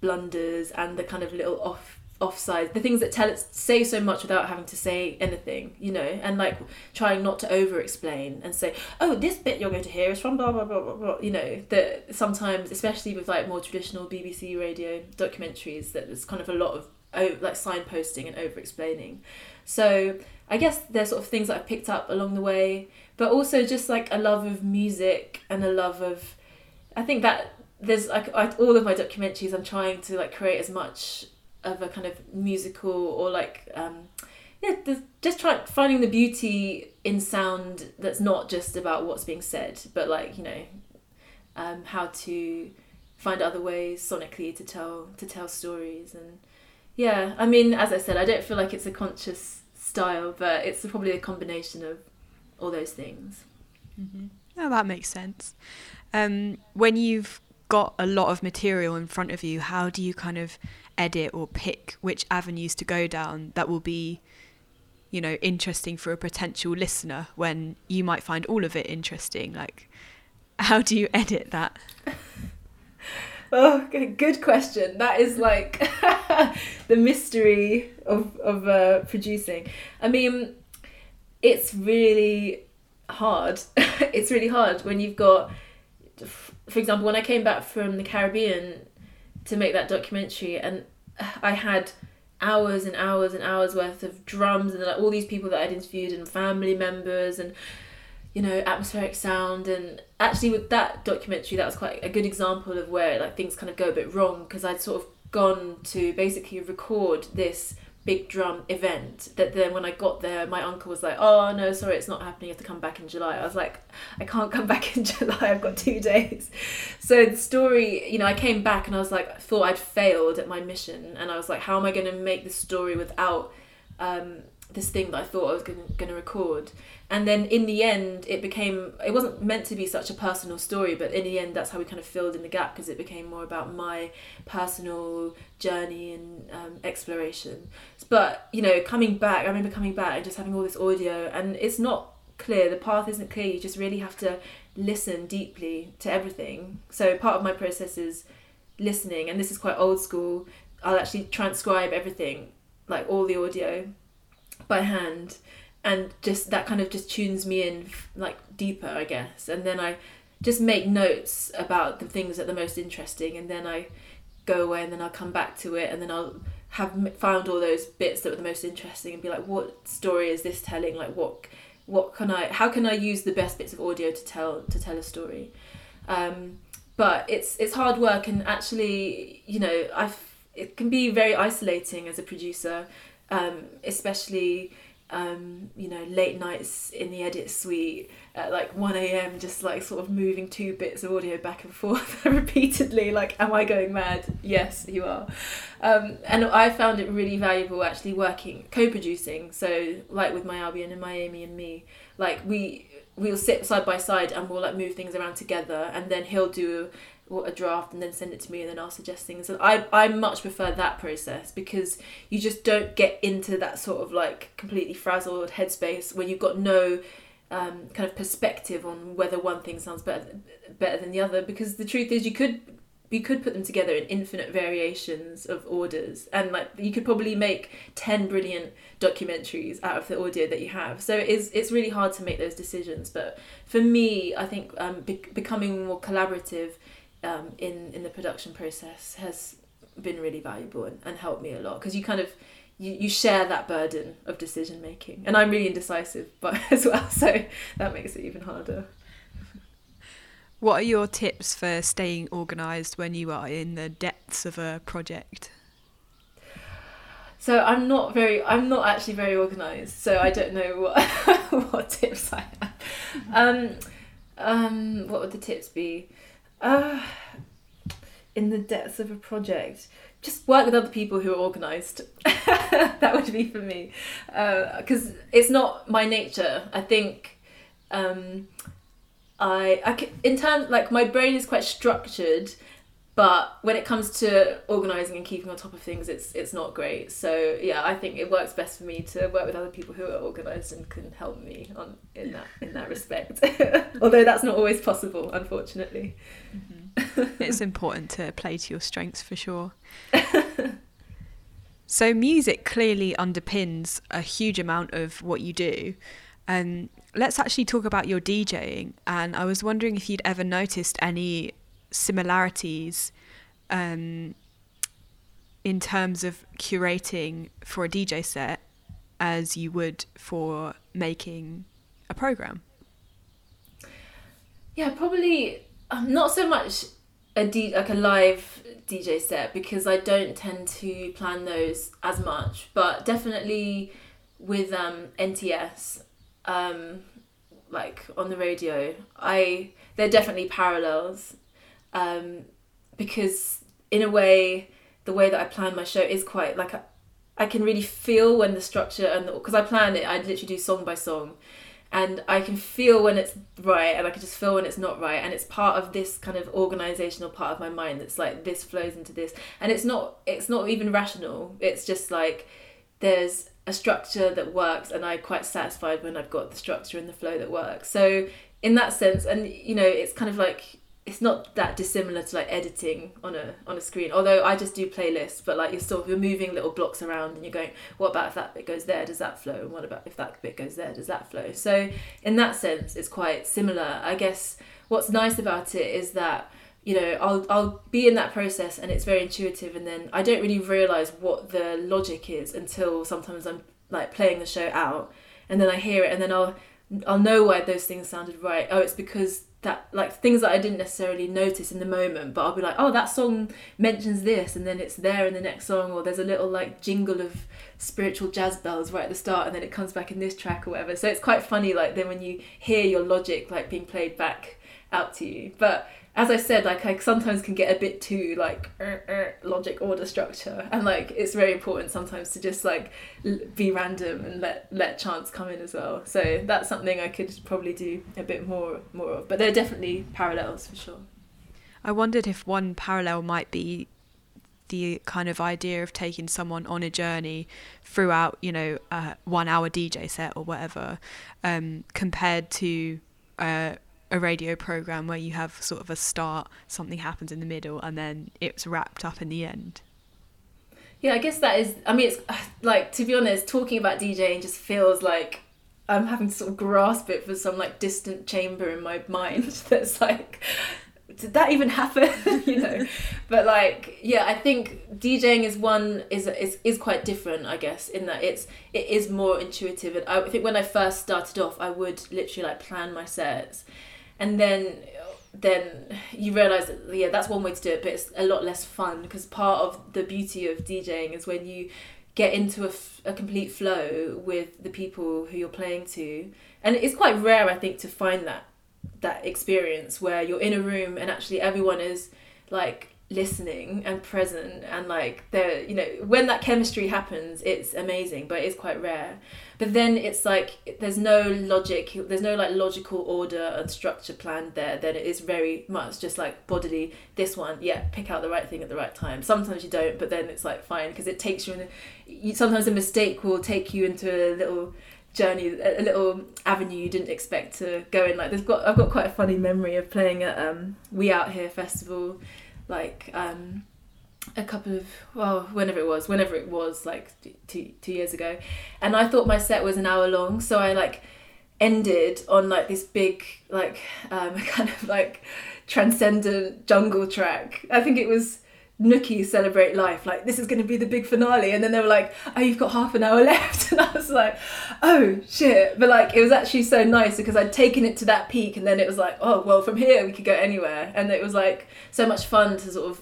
blunders and the kind of little off offside the things that tell it say so much without having to say anything you know and like trying not to over explain and say oh this bit you're going to hear is from blah blah blah blah blah you know that sometimes especially with like more traditional bbc radio documentaries that there's kind of a lot of oh, like signposting and over explaining so i guess there's sort of things that i've picked up along the way but also just like a love of music and a love of i think that there's like I, all of my documentaries i'm trying to like create as much of a kind of musical or like um, yeah, just try finding the beauty in sound that's not just about what's being said, but like you know, um, how to find other ways sonically to tell to tell stories and yeah, I mean, as I said, I don't feel like it's a conscious style, but it's probably a combination of all those things. Mm-hmm. That makes sense. Um, when you've got a lot of material in front of you, how do you kind of edit or pick which avenues to go down that will be you know interesting for a potential listener when you might find all of it interesting? Like how do you edit that? Oh good question. That is like the mystery of of uh, producing. I mean it's really hard. It's really hard when you've got for example when i came back from the caribbean to make that documentary and I had hours and hours and hours worth of drums and like all these people that I'd interviewed and family members and you know atmospheric sound. And actually with that documentary that was quite a good example of where like things kind of go a bit wrong because I'd sort of gone to basically record this big drum event that then when I got there my uncle was like oh no sorry it's not happening you have to come back in July. I was like I can't come back in July I've got two days. So the story you know I came back and I was like I thought I'd failed at my mission and I was like how am I going to make the story without um, this thing that I thought I was going to record. And then in the end it became it wasn't meant to be such a personal story but in the end that's how we kind of filled in the gap because it became more about my personal journey and um, exploration. But you know coming back i remember coming back and just having all this audio and it's not clear the path isn't clear you just really have to listen deeply to everything. So part of my process is listening and this is quite old school. I'll actually transcribe everything like all the audio by hand and just that kind of just tunes me in like deeper i guess. And then i just make notes about the things that are the most interesting and then i go away and then i'll come back to it and then i'll have found all those bits that were the most interesting and be like what story is this telling? Like what what can i how can i use the best bits of audio to tell to tell a story? Um, but it's it's hard work and actually you know i've it can be very isolating as a producer um, especially um, you know, late nights in the edit suite at like 1 a.m., just like sort of moving two bits of audio back and forth repeatedly. Like, am I going mad? Yes, you are. Um, and I found it really valuable actually working, co producing. So, like with my Albion and Miami and me, like we we'll sit side by side and we'll like move things around together and then he'll do a draft and then send it to me and then I'll suggest things. And I I much prefer that process because you just don't get into that sort of like completely frazzled headspace where you've got no um, kind of perspective on whether one thing sounds better better than the other. Because the truth is, you could you could put them together in infinite variations of orders and like you could probably make 10 brilliant documentaries out of the audio that you have so it's it's really hard to make those decisions but for me i think um, be- becoming more collaborative um, in in the production process has been really valuable and, and helped me a lot. Because you kind of you, you share that burden of decision making. And i'm really indecisive but as well so that makes it even harder. What are your tips for staying organized when you are in the depths of a project? So i'm not very i'm not actually very organized so i don't know what what tips i have. Um um what would the tips be uh, in the depths of a project, just work with other people who are organised. that would be for me, because uh, it's not my nature. I think um, I I can, in terms like my brain is quite structured, but when it comes to organizing and keeping on top of things it's it's not great. So yeah i think it works best for me to work with other people who are organized and can help me on in that in that respect. Although that's not always possible unfortunately. Mm-hmm. it's important to play to your strengths for sure. So music clearly underpins a huge amount of what you do. And um, let's actually talk about your djing and i was wondering if you'd ever noticed any similarities um, in terms of curating for a DJ set as you would for making a program? Yeah, probably um, not so much a D, like a live DJ set because I don't tend to plan those as much, but definitely with um, NTS, um, like on the radio, I there are definitely parallels um, because in a way the way that I plan my show is quite like I, I can really feel when the structure and because I plan it I literally do song by song. And I can feel when it's right and I can just feel when it's not right. And it's part of this kind of organizational part of my mind that's like this flows into this. And it's not it's not even rational. It's just like there's a structure that works and I'm quite satisfied when I've got the structure and the flow that works. So in that sense and you know it's kind of like it's not that dissimilar to like editing on a on a screen. Although I just do playlists, but like you're still you're moving little blocks around and you're going, what about if that bit goes there? Does that flow? And what about if that bit goes there? Does that flow? So in that sense, it's quite similar. I guess what's nice about it is that you know I'll I'll be in that process and it's very intuitive, and then I don't really realize what the logic is until sometimes I'm like playing the show out, and then I hear it, and then I'll I'll know why those things sounded right. Oh, it's because that like things that I didn't necessarily notice in the moment, but I'll be like, oh, that song mentions this, and then it's there in the next song, or there's a little like jingle of spiritual jazz bells right at the start, and then it comes back in this track or whatever. So it's quite funny, like then when you hear your logic like being played back out to you. But as I said, like I sometimes can get a bit too like er, er, logic order structure, and like it's very important sometimes to just like l- be random and let let chance come in as well. So that's something I could probably do a bit more more of. But there are definitely parallels for sure. I wondered if one parallel might be the kind of idea of taking someone on a journey throughout, you know, a one hour DJ set or whatever, um, compared to uh, a radio program where you have sort of a start, something happens in the middle, and then it's wrapped up in the end. Yeah, I guess that is. I mean, it's like to be honest, talking about DJing just feels like I'm having to sort of grasp it for some like distant chamber in my mind that's like did that even happen you know but like yeah i think djing is one is is is quite different i guess in that it's it is more intuitive and i think when i first started off i would literally like plan my sets and then then you realize that yeah that's one way to do it but it's a lot less fun because part of the beauty of djing is when you get into a, f- a complete flow with the people who you're playing to. And it's quite rare i think to find that that experience where you're in a room and actually everyone is like listening and present and like they're you know when that chemistry happens it's amazing but it's quite rare but then it's like there's no logic there's no like logical order and structure planned there then it is very much just like bodily this one yeah pick out the right thing at the right time. Sometimes you don't but then it's like fine because it takes you in a, you, sometimes a mistake will take you into a little journey a, little avenue you didn't expect to go in. Like there's got I've got quite a funny memory of playing at um we out here festival like um a couple of well whenever it was whenever it was like two two years ago. And I thought my set was an hour long so I like ended on like this big like um kind of like transcendent jungle track. I think it was Nookie celebrate life like this is going to be the big finale. And then they were like oh you've got half an hour left. And I was like oh shit. But like it was actually so nice because I'd taken it to that peak and then it was like oh well from here we could go anywhere. And it was like so much fun to sort of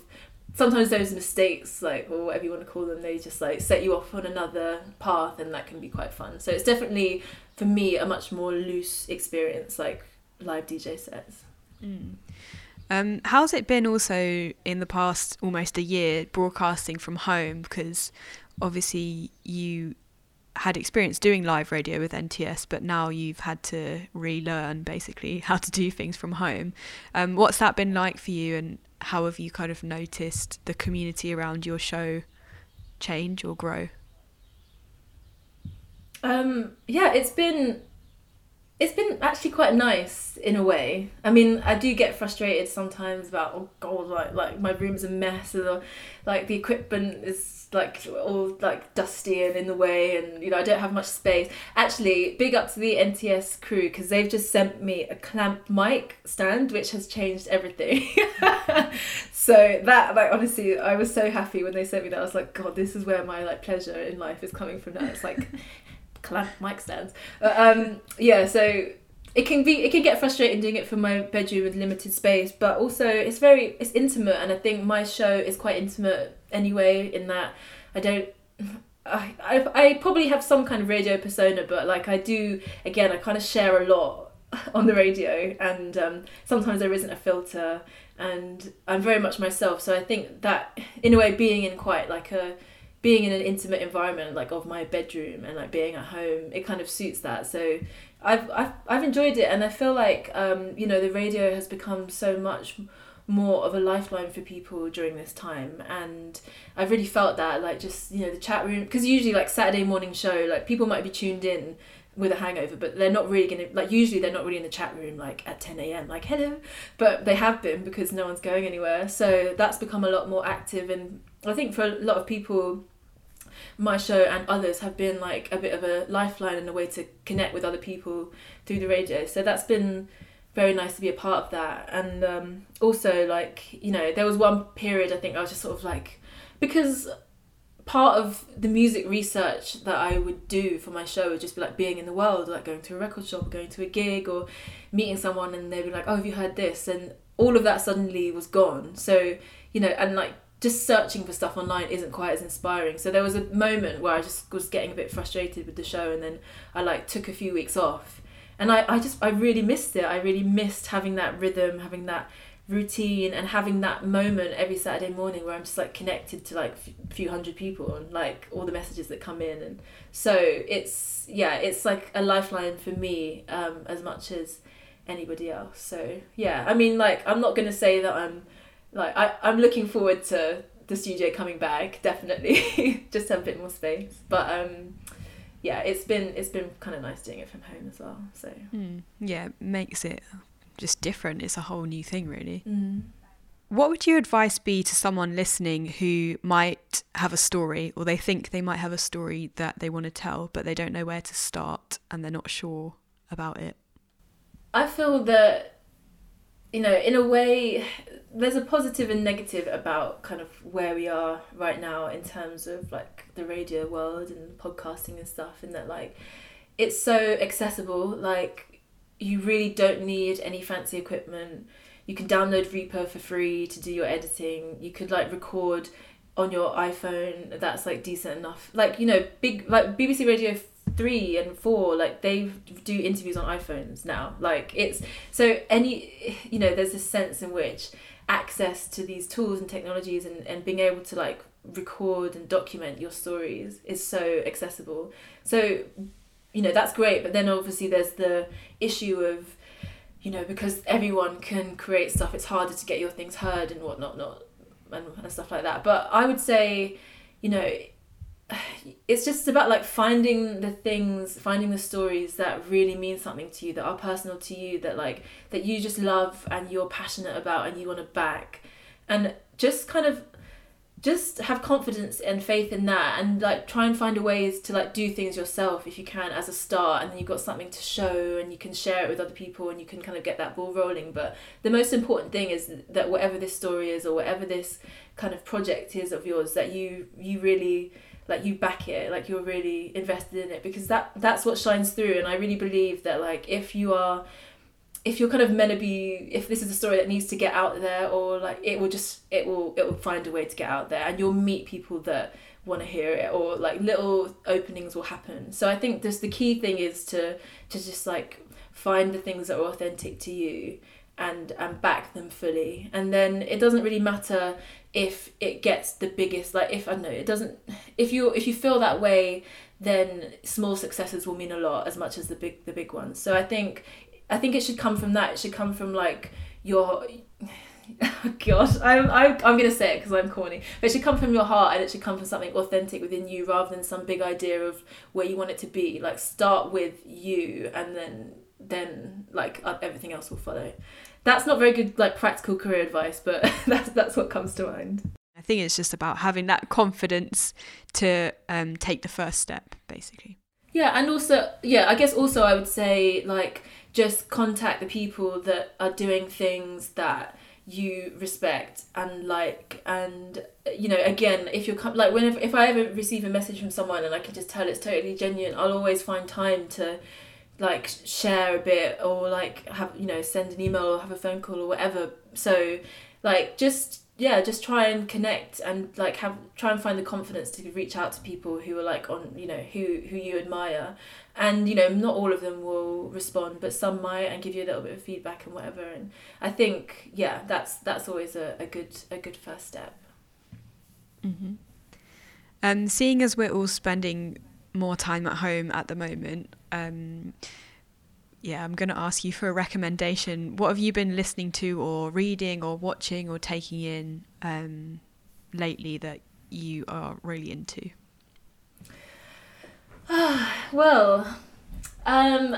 sometimes those mistakes like or whatever you want to call them they just like set you off on another path and that can be quite fun so it's definitely for me a much more loose experience like live dj sets mm. Um, how's it been also in the past almost a year broadcasting from home? Because obviously you had experience doing live radio with NTS, but now you've had to relearn basically how to do things from home. Um, what's that been like for you, and how have you kind of noticed the community around your show change or grow? Um, yeah, it's been it's been actually quite nice in a way. I mean, I do get frustrated sometimes about oh god, like like my room's a mess, or like the equipment is like all like dusty and in the way, and you know I don't have much space. Actually, big up to the NTS crew because they've just sent me a clamp mic stand, which has changed everything. so that like honestly, I was so happy when they sent me that. I was like, God, this is where my like pleasure in life is coming from now. It's like clamp mic stands. But, um, yeah, so it can be it can get frustrating doing it from my bedroom with limited space, but also it's very it's intimate, and I think my show is quite intimate anyway. In that I don't. I, I, I probably have some kind of radio persona, but like I do, again, I kind of share a lot on the radio, and um, sometimes there isn't a filter, and I'm very much myself. So I think that, in a way, being in quite like a being in an intimate environment like of my bedroom and like being at home it kind of suits that. So I've I've, I've enjoyed it and I feel like um, you know the radio has become so much more of a lifeline for people during this time. And I've really felt that like just you know the chat room because usually like Saturday morning show like people might be tuned in with a hangover but they're not really gonna like usually they're not really in the chat room like at 10 a.m like hello but they have been because no one's going anywhere. So that's become a lot more active and I think for a lot of people my show and others have been like a bit of a lifeline and a way to connect with other people through the radio. So that's been very nice to be a part of that. And um, also, like, you know, there was one period I think I was just sort of like, because part of the music research that I would do for my show would just be like being in the world, like going to a record shop, or going to a gig, or meeting someone, and they'd be like, "Oh, have you heard this?" And all of that suddenly was gone. So you know, and like just searching for stuff online isn't quite as inspiring. So there was a moment where I just was getting a bit frustrated with the show, and then I like took a few weeks off, and I I just I really missed it. I really missed having that rhythm, having that routine and having that moment every Saturday morning where I'm just like connected to like a few hundred people and like all the messages that come in and so it's yeah it's like a lifeline for me um, as much as anybody else so yeah I mean like I'm not gonna say that I'm like I, I'm looking forward to the studio coming back definitely just have a bit more space but um yeah it's been it's been kind of nice doing it from home as well so mm, yeah makes it just different. It's a whole new thing, really. Mm. What would your advice be to someone listening who might have a story or they think they might have a story that they want to tell, but they don't know where to start and they're not sure about it? I feel that, you know, in a way, there's a positive and negative about kind of where we are right now in terms of like the radio world and podcasting and stuff, and that like it's so accessible. Like you really don't need any fancy equipment. You can download Reaper for free to do your editing. You could like record on your iPhone that's like decent enough. Like, you know, big like BBC Radio 3 and 4 like they do interviews on iPhones now. Like it's so any you know, there's a sense in which access to these tools and technologies and, and being able to like record and document your stories is so accessible. So you know that's great but then obviously there's the issue of you know because everyone can create stuff it's harder to get your things heard and whatnot not and, and stuff like that but i would say you know it's just about like finding the things finding the stories that really mean something to you that are personal to you that like that you just love and you're passionate about and you want to back. And just kind of just have confidence and faith in that and like try and find a ways to like do things yourself if you can as a start and then you've got something to show and you can share it with other people and you can kind of get that ball rolling. But the most important thing is that whatever this story is or whatever this kind of project is of yours that you you really like you back it like you're really invested in it because that that's what shines through. And i really believe that like if you are if you're kind of meant to be if this is a story that needs to get out there or like it will just it will it will find a way to get out there and you'll meet people that want to hear it or like little openings will happen. So i think just the key thing is to to just like find the things that are authentic to you and and back them fully. And then it doesn't really matter if it gets the biggest like if i don't know it doesn't if you if you feel that way then small successes will mean a lot as much as the big the big ones so i think I think it should come from that. It should come from like your oh gosh, I'm, I'm, I'm gonna say it because I'm corny. But it should come from your heart and it should come from something authentic within you rather than some big idea of where you want it to be. Like start with you and then then like uh, everything else will follow. That's not very good like practical career advice, but that's that's what comes to mind. I think it's just about having that confidence to um, take the first step, basically. Yeah, and also yeah, I guess also I would say like just contact the people that are doing things that you respect and like and you know again if you're like whenever if i ever receive a message from someone and i can just tell it's totally genuine i'll always find time to like share a bit or like have you know send an email or have a phone call or whatever. So like just yeah just try and connect and like have try and find the confidence to reach out to people who are like on you know who who you admire. And you know not all of them will respond but some might and give you a little bit of feedback and whatever. And i think yeah that's that's always a, a good a good first step. Mm-hmm. and seeing as we're all spending more time at home at the moment um yeah i'm going to ask you for a recommendation what have you been listening to or reading or watching or taking in um lately that you are really into well, um,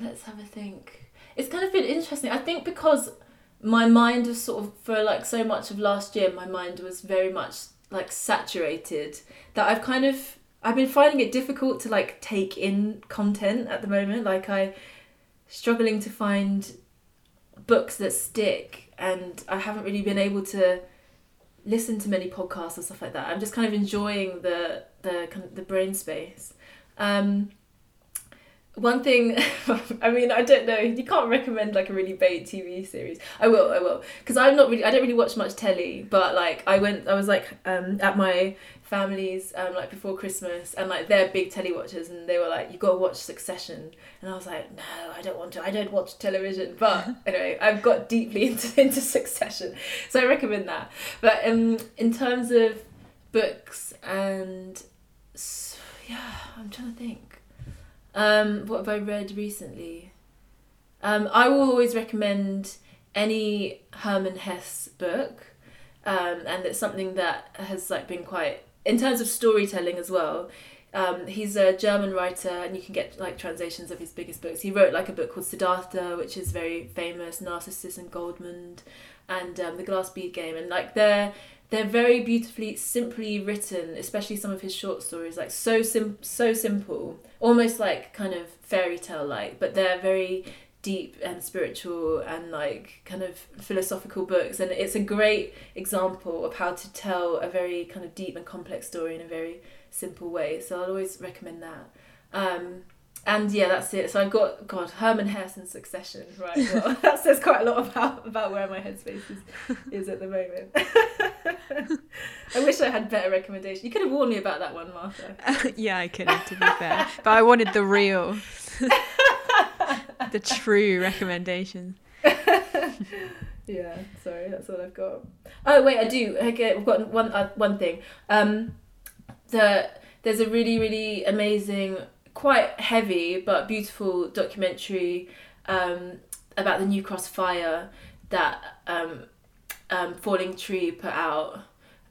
let's have a think. It's kind of been interesting. I think because my mind was sort of for like so much of last year, my mind was very much like saturated that I've kind of I've been finding it difficult to like take in content at the moment. Like I struggling to find books that stick and I haven't really been able to listen to many podcasts or stuff like that. I'm just kind of enjoying the the kind of the brain space. Um, one thing i mean i don't know you can't recommend like a really bait tv series i will i will because i'm not really i don't really watch much telly but like i went i was like um at my family's um like before christmas and like they're big telly watchers and they were like you gotta watch succession. And i was like no i don't want to. I don't watch television. But anyway i've got deeply into, into succession so i recommend that. But um in terms of books and yeah i'm trying to think. Um, what have I read recently? Um, I will always recommend any Hermann Hesse book, um, and it's something that has like been quite in terms of storytelling as well. Um, he's a German writer, and you can get like translations of his biggest books. He wrote like a book called Siddhartha, which is very famous, Narcissus and Goldmund, and um, the Glass Bead Game, and like they're they're very beautifully, simply written, especially some of his short stories, like so sim- so simple, almost like kind of fairy tale like, but they're very deep and spiritual and like kind of philosophical books and it's a great example of how to tell a very kind of deep and complex story in a very simple way so i'll always recommend that um, and yeah, that's it. So I've got God Hermann Hesse in Succession. Right. Well, that says quite a lot about about where my headspace is is at the moment. I wish I had better recommendations. You could have warned me about that one, Martha. Uh, yeah, I could have, to be fair. But I wanted the real, the true recommendation. yeah. Sorry, that's all I've got. Oh wait, I do. Okay, we've got one uh, one thing. Um, the there's a really really amazing quite heavy but beautiful documentary um, about the New Cross fire that um, um, Falling Tree put out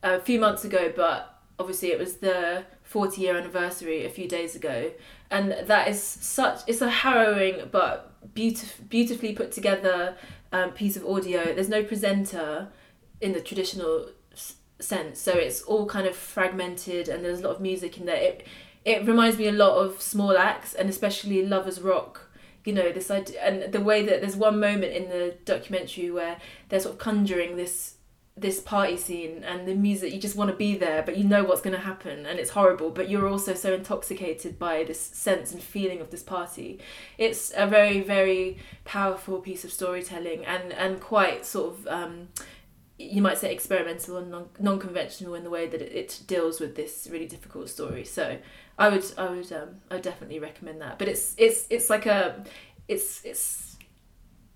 a few months ago, but obviously it was the 40 year anniversary a few days ago. And that is such, it's a harrowing but beautif- beautifully put together um, piece of audio. There's no presenter in the traditional s- sense, so it's all kind of fragmented and there's a lot of music in there. It, it reminds me a lot of small acts and especially lovers rock you know this idea and the way that there's one moment in the documentary where they're sort of conjuring this this party scene and the music you just want to be there but you know what's going to happen and it's horrible but you're also so intoxicated by this sense and feeling of this party it's a very very powerful piece of storytelling and and quite sort of um, you might say experimental and non- non-conventional in the way that it, it deals with this really difficult story so I would I would um I would definitely recommend that. But it's it's it's like a it's it's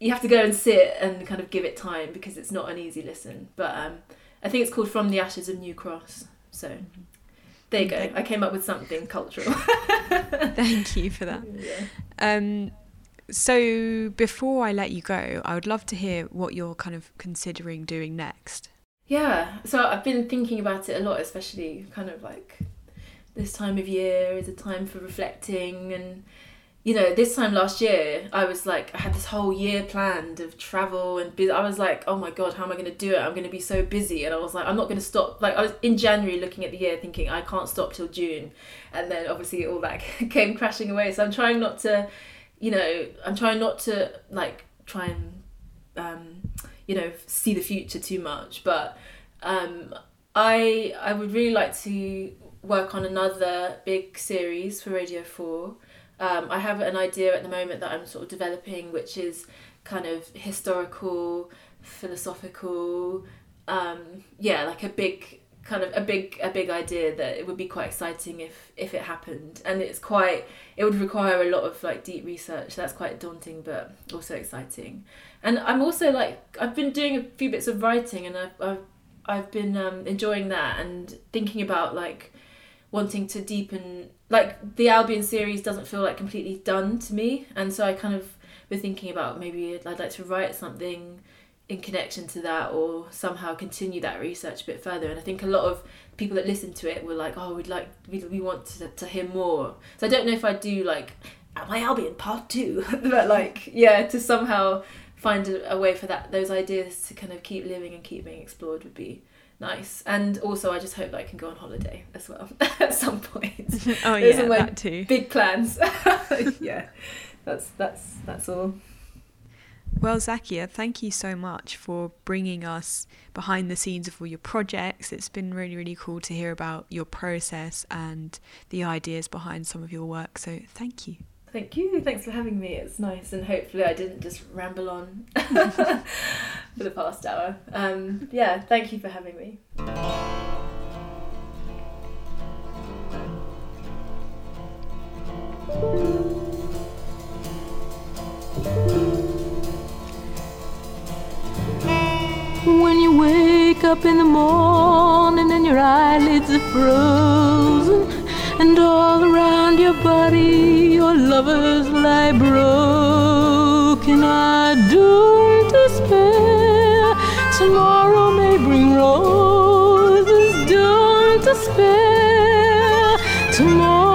you have to go and sit and kind of give it time because it's not an easy listen. But um I think it's called From the Ashes of New Cross. So there you go. I came up with something cultural. Thank you for that. Yeah. Um so before I let you go, I would love to hear what you're kind of considering doing next. Yeah. So I've been thinking about it a lot, especially kind of like this time of year is a time for reflecting and you know this time last year i was like i had this whole year planned of travel and i was like oh my god how am i going to do it? I'm going to be so busy. And i was like i'm not going to stop like i was in january looking at the year thinking i can't stop till june. And then obviously all that came crashing away. So i'm trying not to you know i'm trying not to like try and um you know see the future too much. But um i i would really like to work on another big series for Radio 4. Um, I have an idea at the moment that I'm sort of developing, which is kind of historical, philosophical, um, yeah, like a big kind of a big a big idea that it would be quite exciting if if it happened. And it's quite it would require a lot of like deep research. That's quite daunting but also exciting. And i'm also like i've been doing a few bits of writing and i've i've, I've been um, enjoying that and thinking about like wanting to deepen like the Albion series doesn't feel like completely done to me. And so I kind of been thinking about maybe I'd like to write something in connection to that or somehow continue that research a bit further. And I think a lot of people that listen to it were like oh we'd like we, we want to, to hear more. So I don't know if I do like my Albion part two? But like yeah to somehow find a, a way for that those ideas to kind of keep living and keep being explored would be nice. And also, I just hope that I can go on holiday as well at some point. oh yeah, that too. Big plans. yeah, that's that's that's all. Well, Zakia, thank you so much for bringing us behind the scenes of all your projects. It's been really, really cool to hear about your process and the ideas behind some of your work. So, thank you. Thank you. Thanks for having me. It's nice, and hopefully, I didn't just ramble on for the past hour. Um, yeah, thank you for having me. When you wake up in the morning and your eyelids are frozen, and all around your body your lovers lie broken, I don't despair. Tomorrow may bring roses, don't despair. Tomorrow.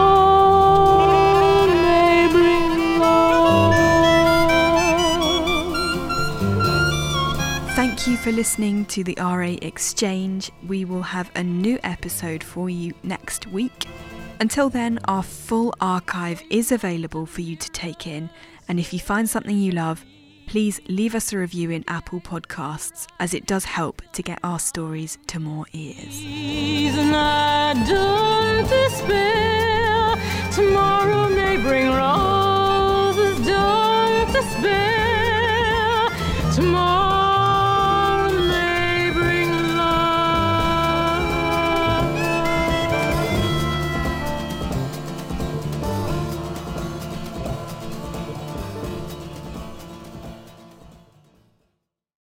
Thank you for listening to the RA Exchange. We will have a new episode for you next week. Until then, our full archive is available for you to take in, and if you find something you love, please leave us a review in Apple Podcasts, as it does help to get our stories to more ears. Tomorrow may bring roses. Don't despair. Tomorrow.